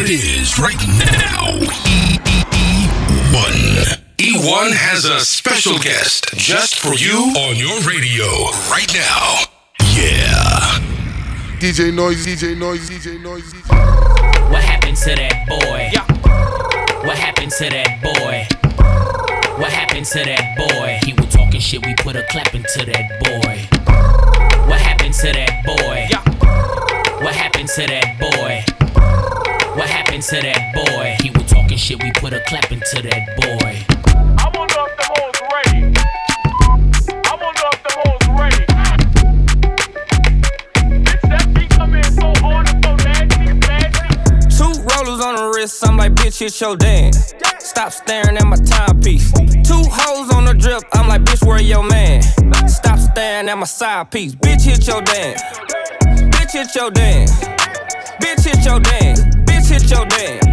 what it is right now. E1. E1 has a special guest just for you on your radio right now. Yeah. DJ Noise, DJ Noise, DJ Noise. What happened to that boy? What happened to that boy? What happened to that boy? He was talking shit, we put a clap into that boy. What happened to that boy? What happened to that boy? What happened to that boy? He was talking shit, we put a clap into that boy. I wonder if the hoes ready. I wonder if the hoes ready. Bitch, that beat come in so hard and so nasty, nasty. Two rollers on the wrist, I'm like, bitch, hit your dance. Stop staring at my timepiece. Two hoes on the drip, I'm like, bitch, where your man? Stop staring at my side piece. Bitch, hit your dance. Bitch, hit your dance. Bitch, hit your dance. Hit your dance.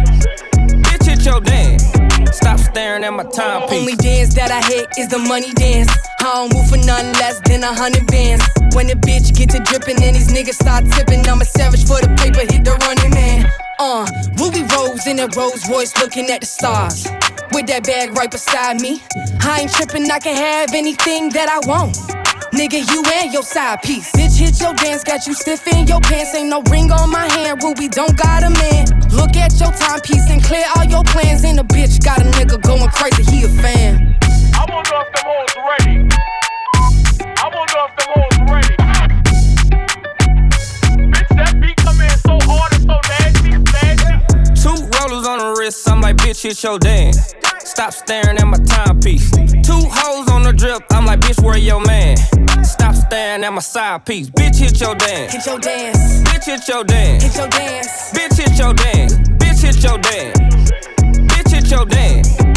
Bitch, hit your dance. Stop staring at my timepiece. Only dance that I hit is the money dance. I don't move for nothing less than a hundred bands. When the bitch get to dripping and these niggas start tipping, I'm a savage for the paper, hit the running man. Uh, Ruby Rose in a Rolls Royce looking at the stars. With that bag right beside me. I ain't tripping, I can have anything that I want. Nigga, you and your side piece. Bitch, hit your dance, got you stiff in your pants. Ain't no ring on my hand, Ruby don't got a man. Look at your timepiece and clear all your plans. And the bitch got a nigga going crazy, he a fan. I wonder if the hoes ready. I wonder if the hoes ready. Bitch, that beat come in so hard and so nasty, nasty. Two rollers on the wrist, I'm like, bitch, hit your dance. Stop staring at my timepiece. Two hoes on the drip, I'm like, bitch, where your man? Stop staring at my side piece. Bitch, hit your dance. Hit your dance, Bitch, hit your dance. hit your dance. Bitch, hit your dance. Bitch, hit your dance. Bitch, hit your dance.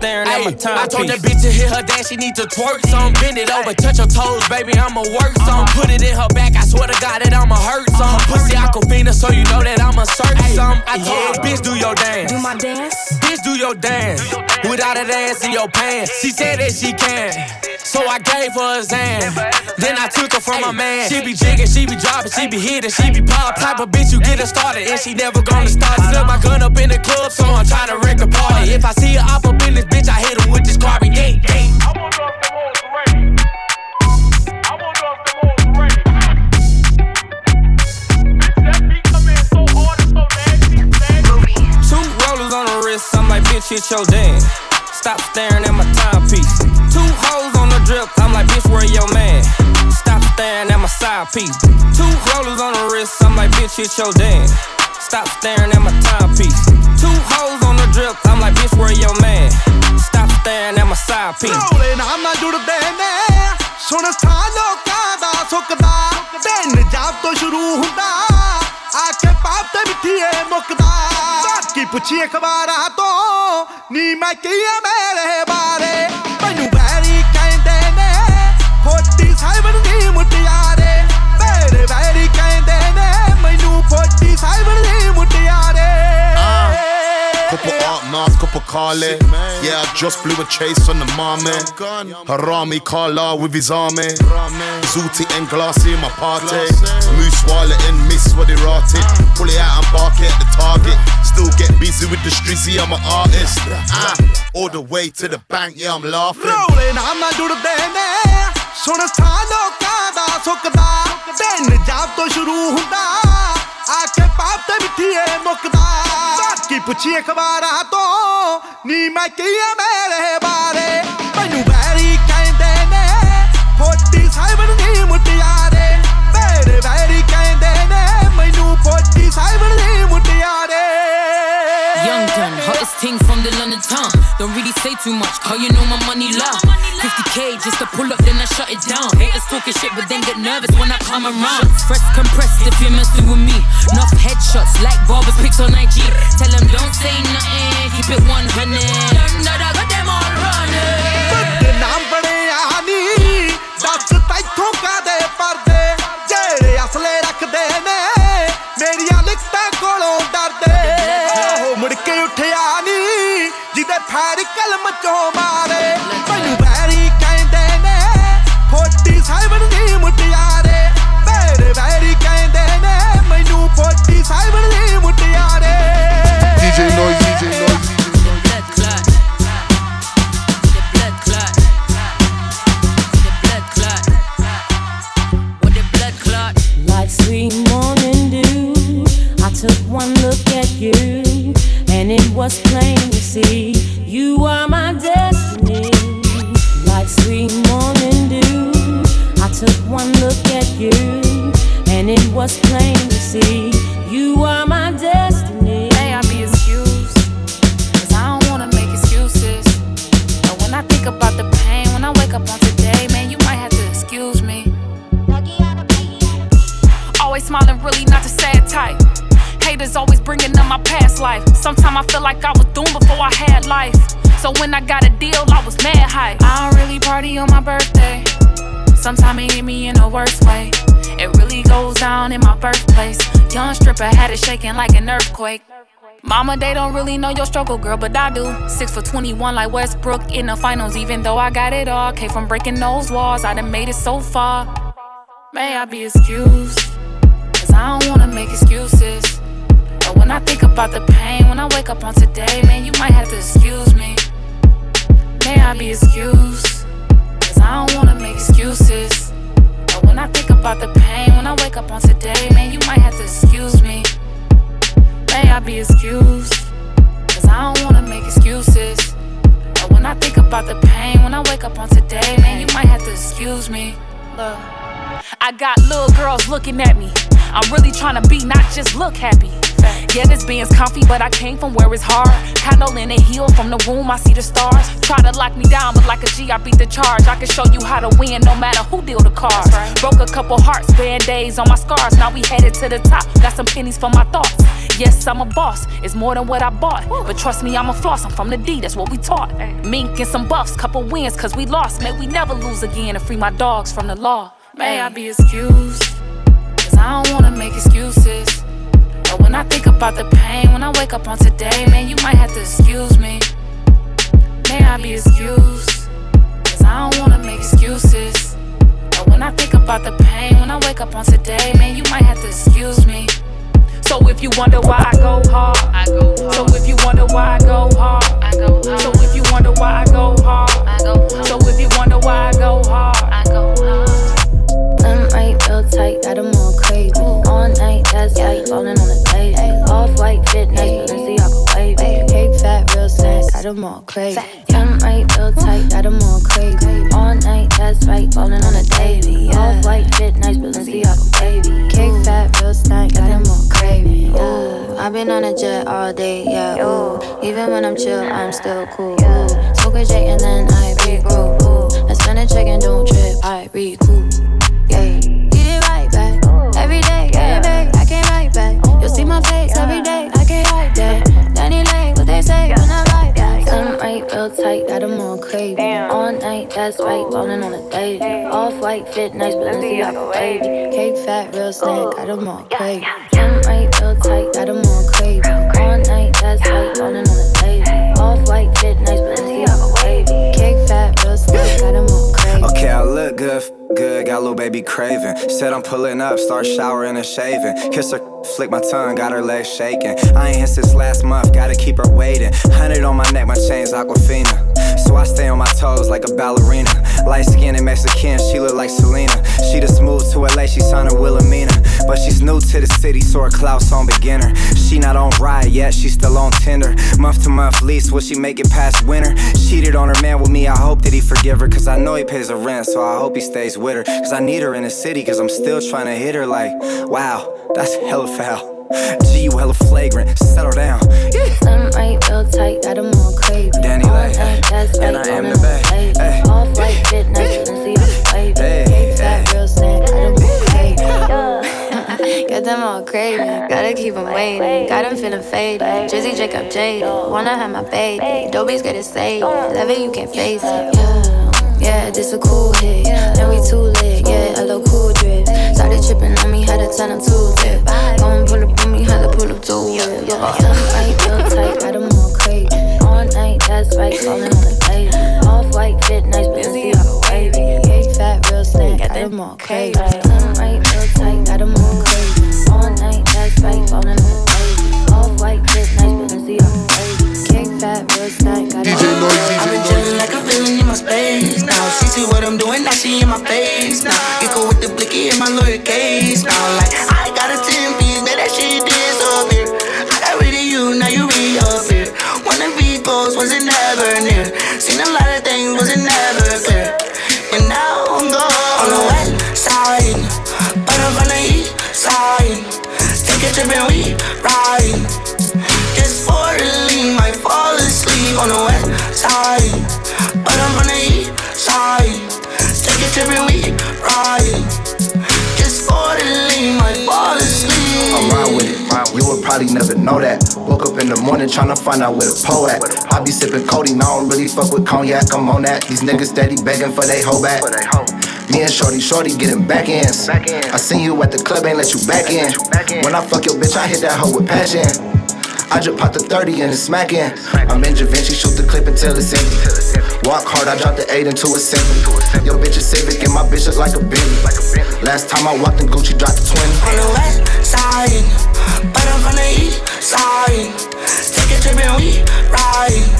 Stop staring at my I told that bitch to hit her dance, she need to twerk some. Bend it over, touch her toes, baby, I'ma work some. Uh-huh. Put it in her back, I swear to God that I'ma hurt some. Uh-huh. Pussy Aquafina, so you know that I'ma search some. I told her, bitch, do your dance. Do my dance. Bitch, do your dance. Without a dance in your pants. She said that she can. So I gave her a Zan. Then I took her from my man. She be jigging, she be dropping, she be hitting, she be pop. Type of bitch you get her started, and she never gonna start. Slip my gun up in the club, so I'm trying your dance. Stop staring at my timepiece. Two hoes on the drip, I'm like, bitch, where your man? Stop staring at my side piece. ਰੋਲੇ ਨਾਮ ਨਾਲ ਜੁੜਦੇ ਨੇ ਸੁਣ ਸਥਾ ਲੋਕਾਂ ਦਾ ਸੁੱਕਦਾ ਦਿਨ job ਤੋਂ ਸ਼ੁਰੂ ਹੁੰਦਾ ਆ ਕੇ ਪਾਪ ਤੇ ਮਿੱਠੀਏ ਮੁੱਕਦਾ ਬਾਕੀ ਪੁੱਛੀ ਅਖਬਾਰਾਂ ਤੋਂ ਨੀ ਮੈਂ ਕੀਆ ਮੇਰੇ ਬਾਰੇ mask, couple Carly. Yeah, I just blew a chase on the mommy. Harami Kala with his army. Zooty and Glassy in my party. Moose Wallet and Miss what they rotted. Pull it out and bark it at the target. Still get busy with the strizzy, I'm an artist. Ah, all the way to the bank, yeah, I'm laughing. ਰੋਲੇ ਨਾਮ ਨਾਲ ਜੁੜਦੇ ਨੇ ਸੁਣ ਸਥਾ ਲੋਕਾਂ ਦਾ ਸੁੱਕਦਾ ਦਿਨ job ਤੋਂ ਸ਼ੁਰੂ ਹੁੰਦਾ ਆ ਕੇ ਪਾਪ ਤੇ ਮਿੱਠੀਏ ਮੁੱਕਦਾ ਬਾਕੀ ਪੁੱਛੀ ਅਖਬਾਰਾਂ ਤੋਂ ਨੀ ਮੈਂ ਕੀਆ ਮੇਰੇ ਬਾਰੇ ਮੈਨੂੰ ਵੈਰੀ ਕਹਿੰਦੇ ਨੇ ਫੋਟੀ ਸਾਹਿਬ ਦੀ ਮੁਟਿਆਰੇ ਮੇਰੇ ਵੈਰੀ ਕਹਿੰਦੇ ਨੇ ਮੈਨੂੰ forty Sahib the ਮੁਟਿਆਰੇ Young gun, hottest thing from the London town. Don't really say too much, cause you know my money love. 50k just to pull up, then I shut it down. Haters talking shit, but then get nervous when I come around. Fresh compressed if you're messing with me. Enough headshots like barbers pics on IG. Tell them don't say nothing, keep it 100. Them that I got them all running. Birthplace. Young stripper had it shaking like an earthquake. Mama, they don't really know your struggle, girl, but I do. Six for 21 like Westbrook in the finals, even though I got it all. Came from breaking those walls, I done made it so far. May I be excused? Cause I don't wanna make excuses. But when I think about the pain, when I wake up on today, man, you might have to excuse me. May I be excused? Cause I don't wanna make excuses. But when I think about the pain, when I wake up on today, man, you might have to excuse me. May I be excused? Cause I don't wanna make excuses. But when I think about the pain, when I wake up on today, man, you might have to excuse me. Look. I got little girls looking at me. I'm really trying to be, not just look happy. Yeah, this band's comfy, but I came from where it's hard. Kinda in a heel from the room, I see the stars. Try to lock me down, but like a G, I beat the charge. I can show you how to win no matter who deal the cards. Broke a couple hearts, band aids on my scars. Now we headed to the top. Got some pennies for my thoughts. Yes, I'm a boss, it's more than what I bought. But trust me, I'm a floss, I'm from the D, that's what we taught. Mink and some buffs, couple wins, cause we lost. May we never lose again and free my dogs from the law. May I be excused? I don't wanna make excuses. But when I think about the pain, when I wake up on today, man, you might have to excuse me. May I be excused? Cause I don't wanna make excuses. But when I think about the pain, when I wake up on today, man, you might have to excuse me. So if you wonder why I go hard, I go hard. So if you wonder why I go hard, I go hard. So if you wonder why I go hard, I go hard. So if you wonder why I go hard, them all crazy. I'm right real tight, got them all crazy. All night, that's right, falling on the daily. Off white fit, nice, Balenciaga wavy. Cake fat, real snack, got them all crazy. Ooh, I've been on a jet all day, yeah. Ooh, even when I'm chill, I'm still cool. Ooh, smoke a J and then I regroup. Ooh, I spend a check and don't trip, I recoup. Tight, got them all crazy. All night, that's right, falling on a daisy. Off white fit, nice, Balenciaga wavy. Cake fat, real snack, got them all crazy. I'm right real tight, got them all crazy. Craving. Said I'm pulling up, start showering and shaving. Kiss her, flick my tongue, got her legs shaking. I ain't hit since last month, gotta keep her waiting. Hundred on my neck, my chain's Aquafina. So I stay on my toes like a ballerina. Light skinned and Mexican, she look like Selena. She just moved to LA, she signed her Wilhelmina. But she's new to the city, so her clout's on beginner. She not on ride yet, she still on Tinder. Month to month lease, will she make it past winter? Cheated on her man with me, I hope that he forgive her. Cause I know he pays her rent, so I hope he stays with her. Cause I need her in the city, cause I'm still trying to hit her like, wow, that's hella foul. G, you hella flagrant, settle down. I'm right real tight, got them all crazy. Danny All Lay, and I am the on Bay. the daisy. Hey. Off white fit, nice, Balenciaga wavy. Hey, Cake fat, real snack, got them all crazy. Got them all crazy, gotta keep them waiting. Got them feeling faded. Drizzy Jacob Jade, wanna have my baby. Dobies it saved, love it, you can't face it. Yeah, yeah, this a cool hit. Then we too lit, yeah, cool drip. Started tripping on me, had to turn them two tip. Go and pull up on me, had to pull up two whip. Yeah, I'm tight, got them all crazy. All night, that's right, falling on the baby. Off white fit, nice, Balenciaga wavy. Cake fat, real snack, got them all crazy. I'm real tight, got them all crazy. All night, that's right, falling on the baby. Off white fit, nice, Balenciaga wavy. Cake fat, real snack, got them all crazy. I've been chillin' like I'm feeling in my space now. She see what I'm doing, now she in my face now. Get go with the blicky in my lawyer case now. Like I got a 10 Just might fall asleep. I'm with it. You would probably never know that. Woke up in the morning tryna find out where the po at. I be sipping Cody, now I don't really fuck with cognac. I'm on that. These niggas steady begging for they hoe back. Me and Shorty, Shorty getting back ends. I seen you at the club, ain't let you back in. When I fuck your bitch, I hit that hoe with passion. I just popped the 30 and it's smacking. I'm in Da Vinci, shoot the clip until it's empty. Walk hard, I dropped the 8 into a simple. Your bitch is Civic and my bitch is like a Bentley. Last time I walked in Gucci, dropped the 20. On the west side, but I'm from the east side. Take a trip and we ride.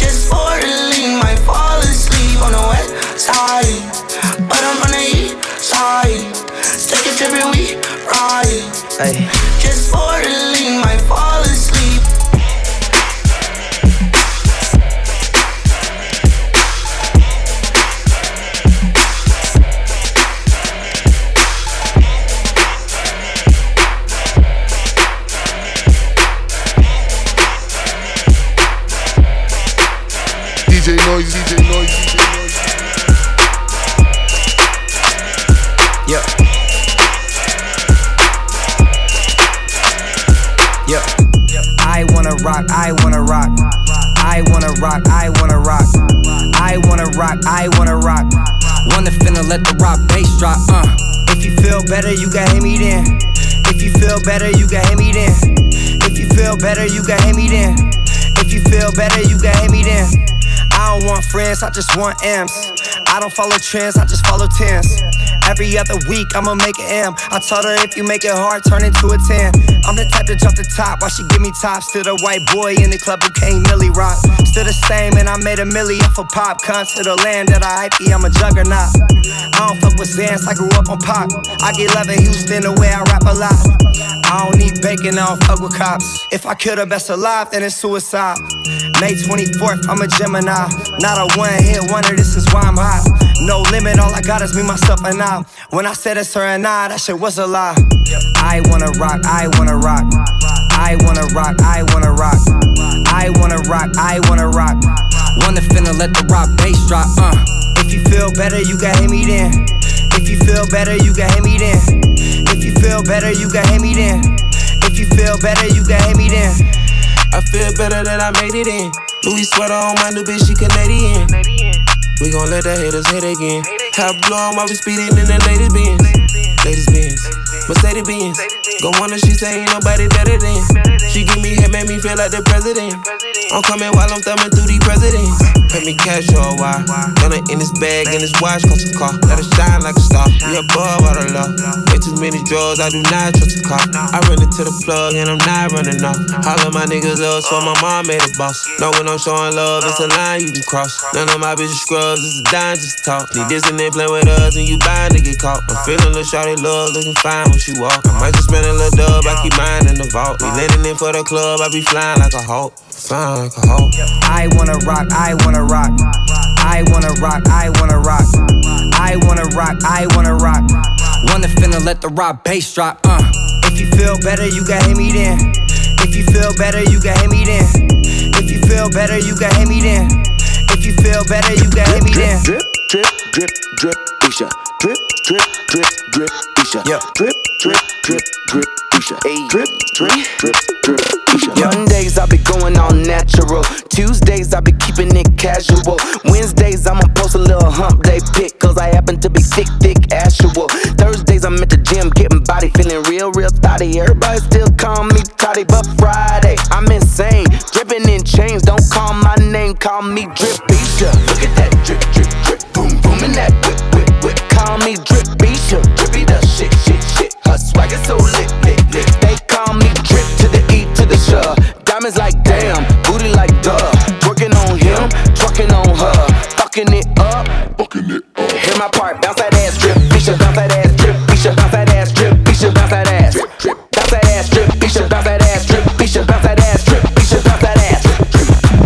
Just for the lean, might fall asleep on the west side, but I'm from the east side. Take a trip and we ride. Hey. Just for the lean, might fall asleep. Let the rock bass drop, uh. If you feel better, you can hit me then. If you feel better, you can hit me then. If you feel better, you can hit me then. If you feel better, you can hit me then. I don't want friends, I just want M's. I don't follow trends, I just follow tens. Every other week, I'ma make an M. I told her if you make it hard, turn into a 10. I'm the type to jump the top while she give me tops to the white boy in the club who can't rock. Still the same, and I made a milli off a pop. Come to the land that I hype, I'm a juggernaut. I don't fuck with Zans, I grew up on pop. I get love in Houston the way I rap a lot. I don't need bacon, I don't fuck with cops. If I kill the best alive, then it's suicide. May 24th, I'm a Gemini. Not a one hit wonder, this is why I'm hot. No limit, all I got is me, myself, and I. When I said it's her and I, that shit was a lie. I wanna rock, I wanna rock. I wanna rock, I wanna rock. I wanna rock, I wanna rock. Wanna finna let the rock bass drop, uh. If you feel better, you can hit me then. If you feel better, you can hit me then. If you feel better, you can hit me then. If you feel better, you can hit me then. I feel better that I made it in. Louis sweater on my new bitch, she Canadian. We gon' let the haters hit again. Top blowin' while we speeding in the ladies' Benz. Ladies' Benz. Mercedes Benz. Go on and she say ain't nobody better than. She give me head, make me feel like the president. I'm coming while I'm thumbing through these presidents. Pay me cash or a while. It in his bag and his watch cost a car. Let it shine like a star. We above all the law. Way too many drugs, I do not trust a car. I run into the plug and I'm not running off. Of my niggas love, so my mom made a boss. Know when I'm showing love, it's a line you can cross. None of my bitches scrubs, it's a dime just talk. Need this and then play with us and you bound to get caught. I'm feeling a shawty love, looking fine when she walk. I might just spend a little dub, I keep mine in the vault. We landing in for the club, I be flying like a hawk. Flying like a hawk. I wanna rock, I wanna rock. I wanna rock, I wanna rock. I wanna rock, I wanna rock. Wanna finna let the rock bass drop, uh. If you feel better, you can hit me then. If you feel better, you can hit me then. If you feel better, you can hit me then. If you feel better, you can hit me then. Drip, drip, drip, drip, drip, Isha. Drip, drip, drip, drip, Isha. Yeah. Drip, drip, drip, drip, Isha. Drip, drip, drip, drip, Isha. Mondays I be going all natural. Tuesdays I be keeping it casual. Wednesdays I'ma post a little hump day pic. Cause I happen to be thick, thick, actual. Thursdays I'm at the gym getting body feeling real, real thotty. Everybody still call me Toddy, but Friday I'm insane. Dripping in chains, don't call my name, call me Drip Isha. Look at that drip, drip, drip, boom, boom, and that whip, whip, whip. Call me Drip Isha. Drippy the shit, shit, shit. Her swag is so lit, lit, lit. They call me Drip to the E to the sh. Diamonds like damn, booty like duh. Twerking on him, twerking on her. Fucking it up, fucking it up. Hear my part, bounce that ass, drip, Isha, bounce that ass, drip, Isha, bounce that ass, drip, Isha, bounce that ass, drip, drip. Bounce that ass, drip, Isha, bounce that ass, drip, Isha, bounce that ass, drip, Isha, bounce that ass,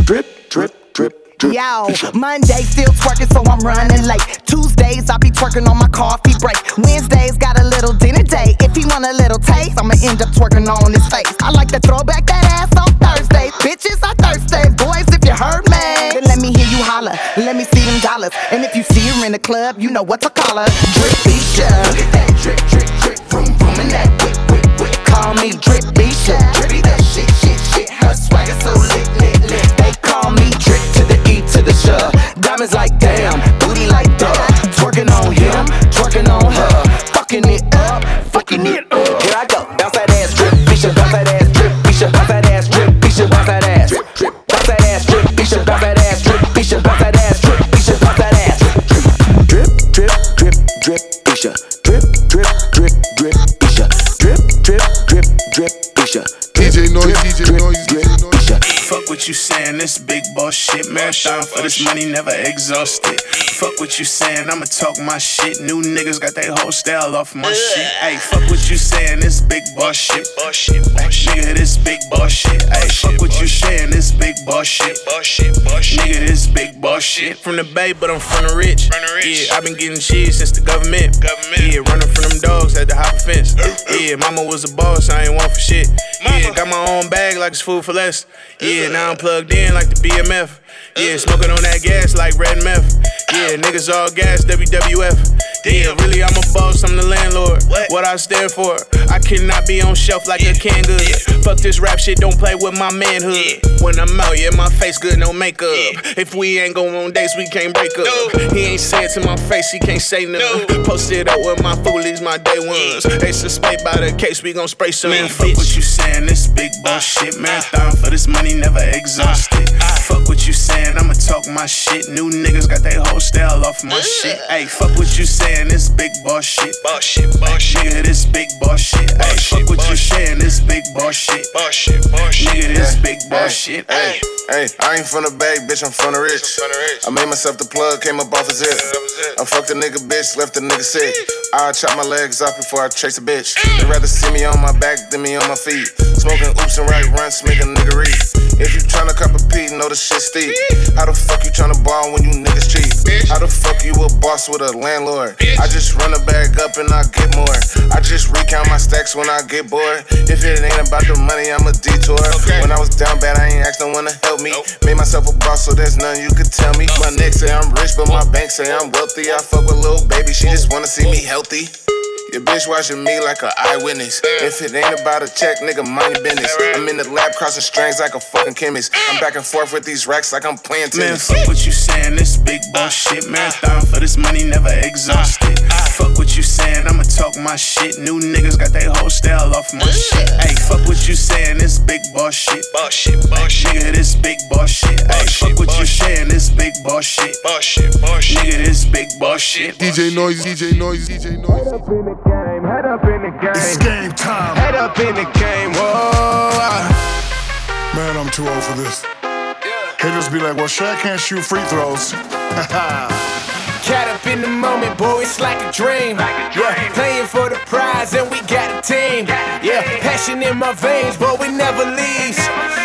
drip, drip, drip, drip. Yo, Monday still twerking, so I'm running late. Tuesdays I be twerking on my coffee break. Wednesdays got a little dinner date. If he want a little taste, I'ma end up twerking on his face. I like to throw back that ass on Thursday. Bitches are thirsty. Boys, if you heard me, then let me hear you holler. Let me see them dollars. And if you see her in the club, you know what to call her. Drip Bisha. Look at that drip, drip, drip. Vroom, vroom, and that whip, whip, whip. Call me Drip Bisha. Drippy that shit, shit, shit. Her swagger so lit, lit, lit. They call me Drip to the E to the sh. Diamonds like damn, what you saying, this big boss shit. Marathon for this money, never exhausted. Fuck what you saying, I'ma talk my shit. New niggas got their whole style off my shit. Hey, fuck what you saying, this big boss shit. Nigga, this big boss shit. Hey, fuck what you saying, this big boss shit. Nigga, this big boss shit. From the bay, but I'm from the rich. Yeah, i been getting cheese since the government. Yeah, running from them dogs, had to hop fence. Yeah, mama was a boss, I ain't want for shit. Yeah, got my own bag like it's food for less. Yeah, now I'm plugged in like the BMF. Yeah, smoking on that gas like red meth. Yeah, niggas all gas, WWF. Yeah, really, I'm a boss, I'm the landlord. What I stand for, I cannot be on shelf like a canned good. Fuck this rap shit, don't play with my manhood. When I'm out, yeah, my face good, no makeup. If we ain't going on dates, we can't break up. He ain't say it to my face, he can't say nothing. Posted up with my foolies, my day ones. They suspect by the case, we gon' spray some. Man, fuck what you saying, this big boss shit. Marathon for this money, never exhausted. Fuck what you saying, I'ma talk my shit. New niggas got their whole style off my shit. Hey, fuck what you saying, this big boss shit. Boss shit, boss shit. Nigga, this big boss shit. Hey, fuck what you saying, this big boss shit. Boss shit, boss shit. Nigga, this big boss shit. Hey, hey, I ain't from the bag, bitch, I'm from the rich. I made myself the plug, came up off a zip. I fucked a nigga bitch, left a nigga sick. I chop my legs off before I chase a bitch. They'd rather see me on my back than me on my feet. Smoking oops and right runs, make a nigga read. If you tryna cop a P, know the shit steep. How the fuck you tryna ball when you niggas cheap? How the fuck you a boss with a landlord? I just run a bag up and I get more. I just recount my stacks when I get bored. If it ain't about the money, I'm a detour. Okay. When I was down bad, I ain't asked no one to help me. Made myself a boss, so there's nothing you could tell me. My neck say I'm rich, but my bank say I'm wealthy. I fuck with little baby, she just wanna see me healthy. Your bitch watching me like an eyewitness. If it ain't about a check, nigga, mind your business. I'm in the lab crossing strings like a fucking chemist. I'm back and forth with these racks like I'm playing Man, fuck what you saying, this big boss shit. Marathon uh, for this money, never exhausted. Uh, uh. Fuck what you saying, I'ma talk my shit. New niggas got their whole style off my shit. Hey, fuck what you saying, this big boss shit. Boss shit, boss shit. Nigga, this big boss shit. Hey, fuck what you saying, this big boss shit. Boss shit, boss shit. Nigga, this big boss shit. DJ Noise, DJ Noise, DJ Noise. Head up in the game. It's game time. Head up in the game. Whoa. Man, I'm too old for this. Haters be like, well, Shaq can't shoot free throws. Cat up in the moment, boy, it's like a dream. Yeah, playing for the prize and we got a team. Yeah, passion in my veins, but we never leaves.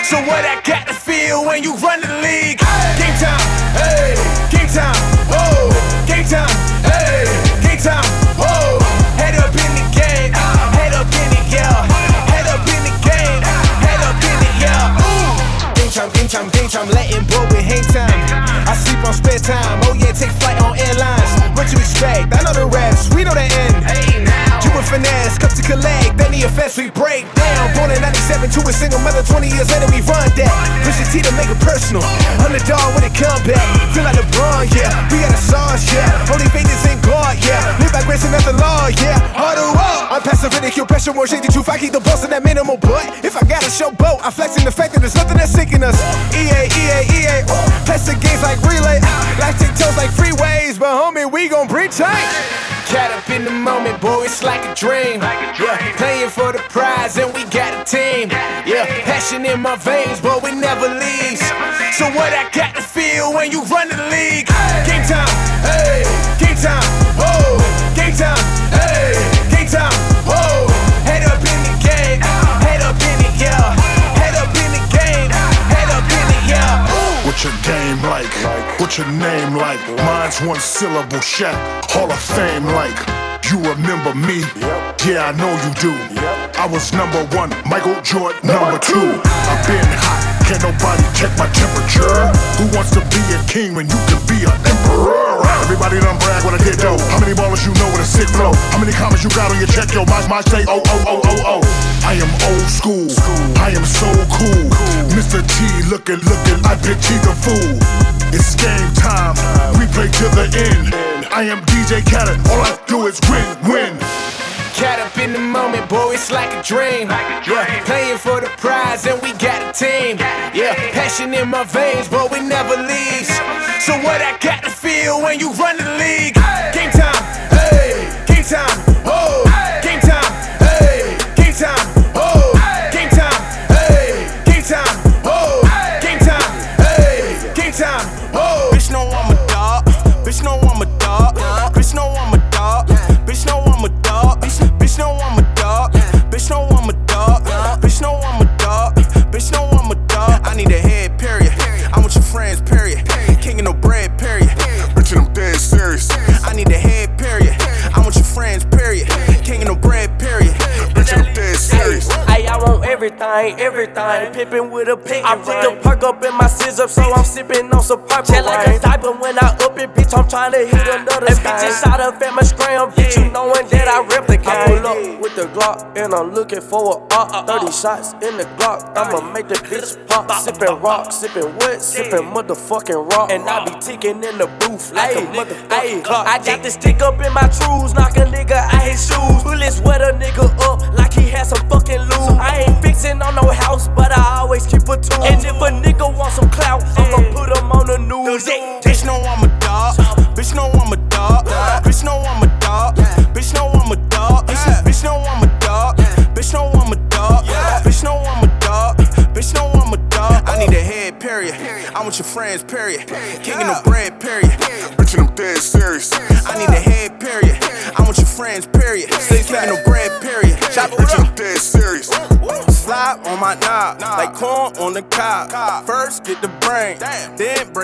So what I got to feel when you run the league? Game time, hey, game time, whoa, game time, hey, game time, game time, game time, letting boy with hang time. I sleep on spare time, oh yeah, take flight on airlines. What you expect? I know the rest, we know the end. You a finesse, cup to collect, then the offense we break down. Born in 97 to a single mother, 20 years later we run that. Push the T to make it personal. Underdog when it come back. Feel like LeBron, yeah. We got a sauce, yeah. Only faith is in God, yeah. Live by grace and not the law, yeah. Hard to walk. I'm past the ridicule, pressure, more shake the truth. I keep the boss in that minimal, but got a boat, I'm flexing the fact that there's nothing that's sinking us. EA, EA, EA. Plastic games like relay. Lactic toes like freeways, but homie, we gon' breathe tight. Cat up in the moment, boy, it's like a dream. Yeah, playing for the prize and we got a team. Yeah, passion in my veins, but we never leaves. So what I got to feel when you run the league? Game time, hey, game time, whoa, game time, Your name like? Mine's one syllable, Shaq, Hall of Fame like. you remember me? Yeah, I know you do. I was number one, Michael Jordan number two. I've been hot, can't nobody check my temperature. Who wants to be a king when you can be an emperor? Everybody done brag when I get dough. How many ballers you know with a sick flow? How many comments you got on your check? Yo, my, my say, oh, oh, oh, oh, oh. I am old school. I am so cool. Mr. T looking, looking, I picture the fool. It's game time. We play to the end. I am DJ Khaled. All I do is win, win. Caught up in the moment, boy, it's like a dream. Yeah, playing for the prize, and we got a team. Yeah, passion in my veins, but we never leaves. So what I got to feel when you run the league? Game time, hey, game time, oh, game time, hey, game time, oh, game time, hey, game time, oh, game time, hey, game time, oh. Bitch, know I'm a dog. Bitch, know I'm a want everything, everything. Pippin' with a pick. I put the perk up in my scissor, so I'm sipping on some purple. Just like a diaper when I up it, bitch. I'm trying to hit another And bitch inside of famous scram, bitch. You knowing that I rip the game. I pull up with the Glock and I'm looking for a op. Uh, uh, uh. 30 shots in the Glock, I'ma make the bitch pop. Sippin' rock, sippin' wet, sippin' motherfucking rock. And I be ticking in the booth like a motherfucking clock. I got the stick up in my trues, knock a nigga out his shoes. Bullets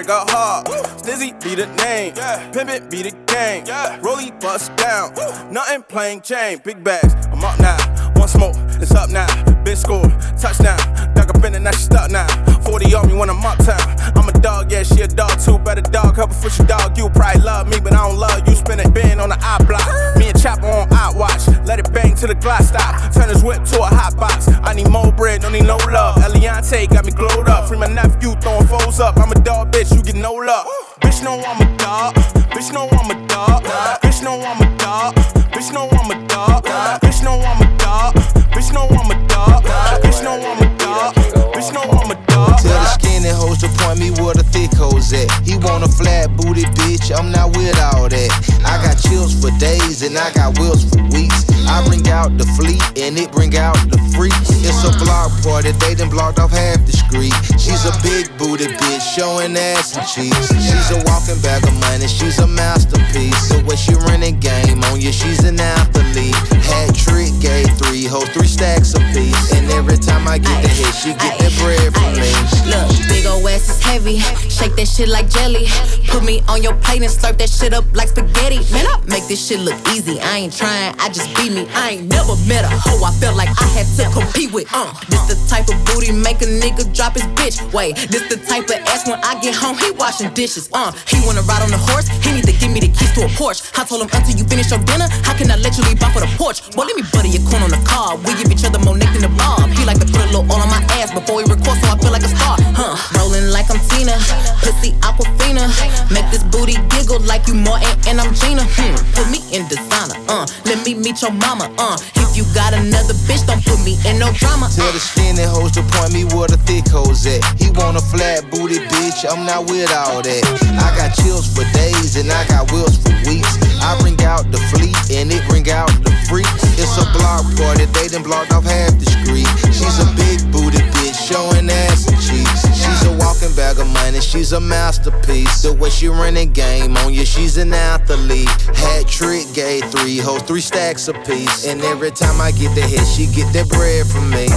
then break a heart. Snizzy be the name, Pimpin' be the game. Rolly bust down, nothing plain Jane. Big bags, I'm up now. One smoke, it's up now. Big score, touchdown. Dug up in it, now she stuck now. 40 on me when I'm uptown. I'm a dog, yeah, she a dog too. Better dog, Help her before she dog you. Probably love me, but I don't love you. Spin it, bend on the eye block. Me and Chopper on eye watch. Let it bang till the glass stop. Turn his whip to a hot box. I need more bread, don't need no love. Eliantte got me glowed up. Free my nephew, throwing foes up. I'm a dog, bitch, you get no love. Bitch, know I'm a dog. Bitch, know I'm a dog. Bitch, know I'm a dog. Bitch, know I'm a dog. Bitch, know I'm a dog. Bitch, know I'm a dog. Bitch, know I'm a dog. Bitch, know I'm a dog. Tell the skinny hoes to point me where the thick hoes at. He want a flat booty bitch, I'm not with all that. I got chills for days and I got wheels for weeks. I bring out the fleet and it bring out the freaks. It's a block party, they done blocked off half the street. She's a big booty bitch, showing ass and cheeks. She's a walking bag of money, she's a masterpiece. The way she running game on you, she's an athlete. Hat trick, gave three hoes, three stacks apiece. And every time I get the hit, she get that bread from me. Look, big ol' ass is heavy. Shake that shit like jelly. Put me on your plate and slurp that shit up like spaghetti. Man, I make this shit look easy. I ain't trying, I just be me. I ain't never met a hoe I felt like I had to compete with. Uh, this the type of booty make a nigga drop his bitch. Wait, this the type of ass when I get home, he washing dishes. Uh, he wanna ride on the horse, he need to give me the keys to a Porsche. I told him until you finish your dinner, how can I let you leave off for the porch? Boy, let me butter your corn on the car. We give each other more neck than the bob. He like to put a little oil on my ass before he records, so I feel like a star. Huh? Rolling like I'm Tina, pussy Aquafina. Make this booty giggle like you Martin and I'm Gina. Hmm. Put me in designer. Uh, let me meet your mama. Uh, if you got another bitch, don't put me in no drama. Tell the skinny hoes to point me where the thick hoes at. He want a flat booty bitch, I'm not with all that. I got chills for days and I got wheels for weeks. I bring out the fleet and it bring out the freaks. It's a block party, they done blocked off half the street. She's a big booty bitch, showing ass and cheeks. She's a walking bag of money, she's a masterpiece. The way she running game on you, she's an athlete. Hat trick, gave three hoes, three stacks apiece. And every time I get the hit, she get that bread from me.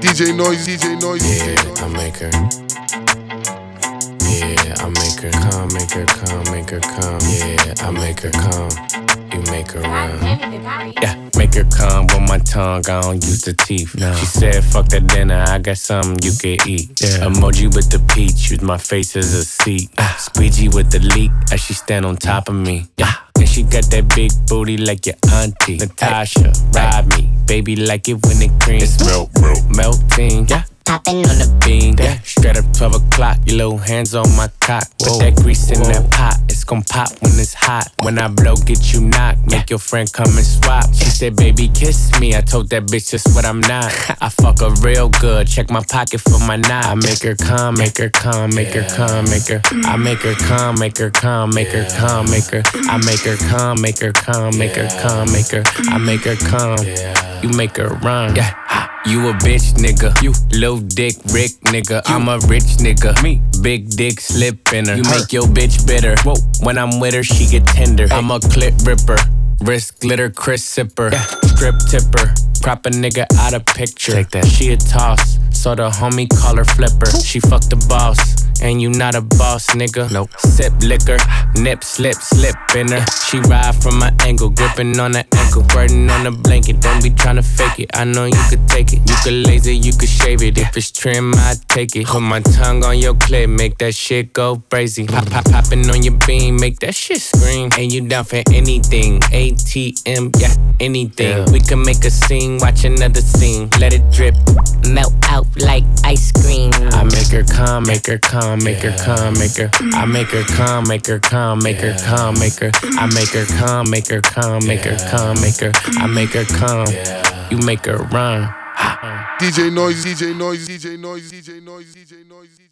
DJ Noise, DJ Noise. Yeah, I make her. Yeah, I make her come, make her come, make her come. Yeah, I make her come. You make her run. Yeah, make her come with my tongue. I don't use the teeth. No. She said, fuck that dinner. I got something you can eat. Yeah. Emoji with the peach. Use my face as a seat. Ah. Squeegee with the leak as she stand on top of me. Yeah. And she got that big booty like your auntie. Natasha, ride me. Baby like it when it cream. It's milk, milk. Melting. Yeah popping on the bean. Yeah, straight up 12 o'clock. Your little hands on my cock. Put that grease in Whoa. that pot. It's gon' pop when it's hot. When I blow, get you knocked. Make your friend come and swap. She said, baby, kiss me. I told that bitch just what I'm not. I fuck her real good. Check my pocket for my knot. I make her come, make her come, make her come, make her. I make her come, make her come, make her come, make her. I make her come, make her come, make her come, make her. I make her come. You make her run. Yeah. You a bitch nigga. You low dick Rick nigga. You. I'm a rich nigga. Me big dick slip in her. You make your bitch bitter. Whoa. When I'm with her, she get tender. Hey. I'm a clip ripper. Wrist glitter, Chris sipper. Yeah. Strip tipper. Prop a nigga out of picture. Take that. She a toss. So the homie call her flipper. She fuck the boss. And you not a boss, nigga. Nope. Sip liquor, nip, slip, slip in her. She ride from my angle, gripping on the ankle, burden on the blanket. Don't be trying to fake it. I know you could take it. You could laser, you could shave it. If it's trim, I take it. Put my tongue on your clip, make that shit go crazy. Pop, pop, popping on your beam, make that shit scream. And you down for anything? ATM, yeah, anything. Yeah. We can make a scene, watch another scene. Let it drip, melt out like ice cream. I make her calm, make her calm come, make her come, make her. I make her come, make her come, make her come, make her. I make her come, make her come, make her come, make her. I make her come. You make her run. DJ Noise, DJ Noise, DJ Noise, DJ Noise, DJ Noise.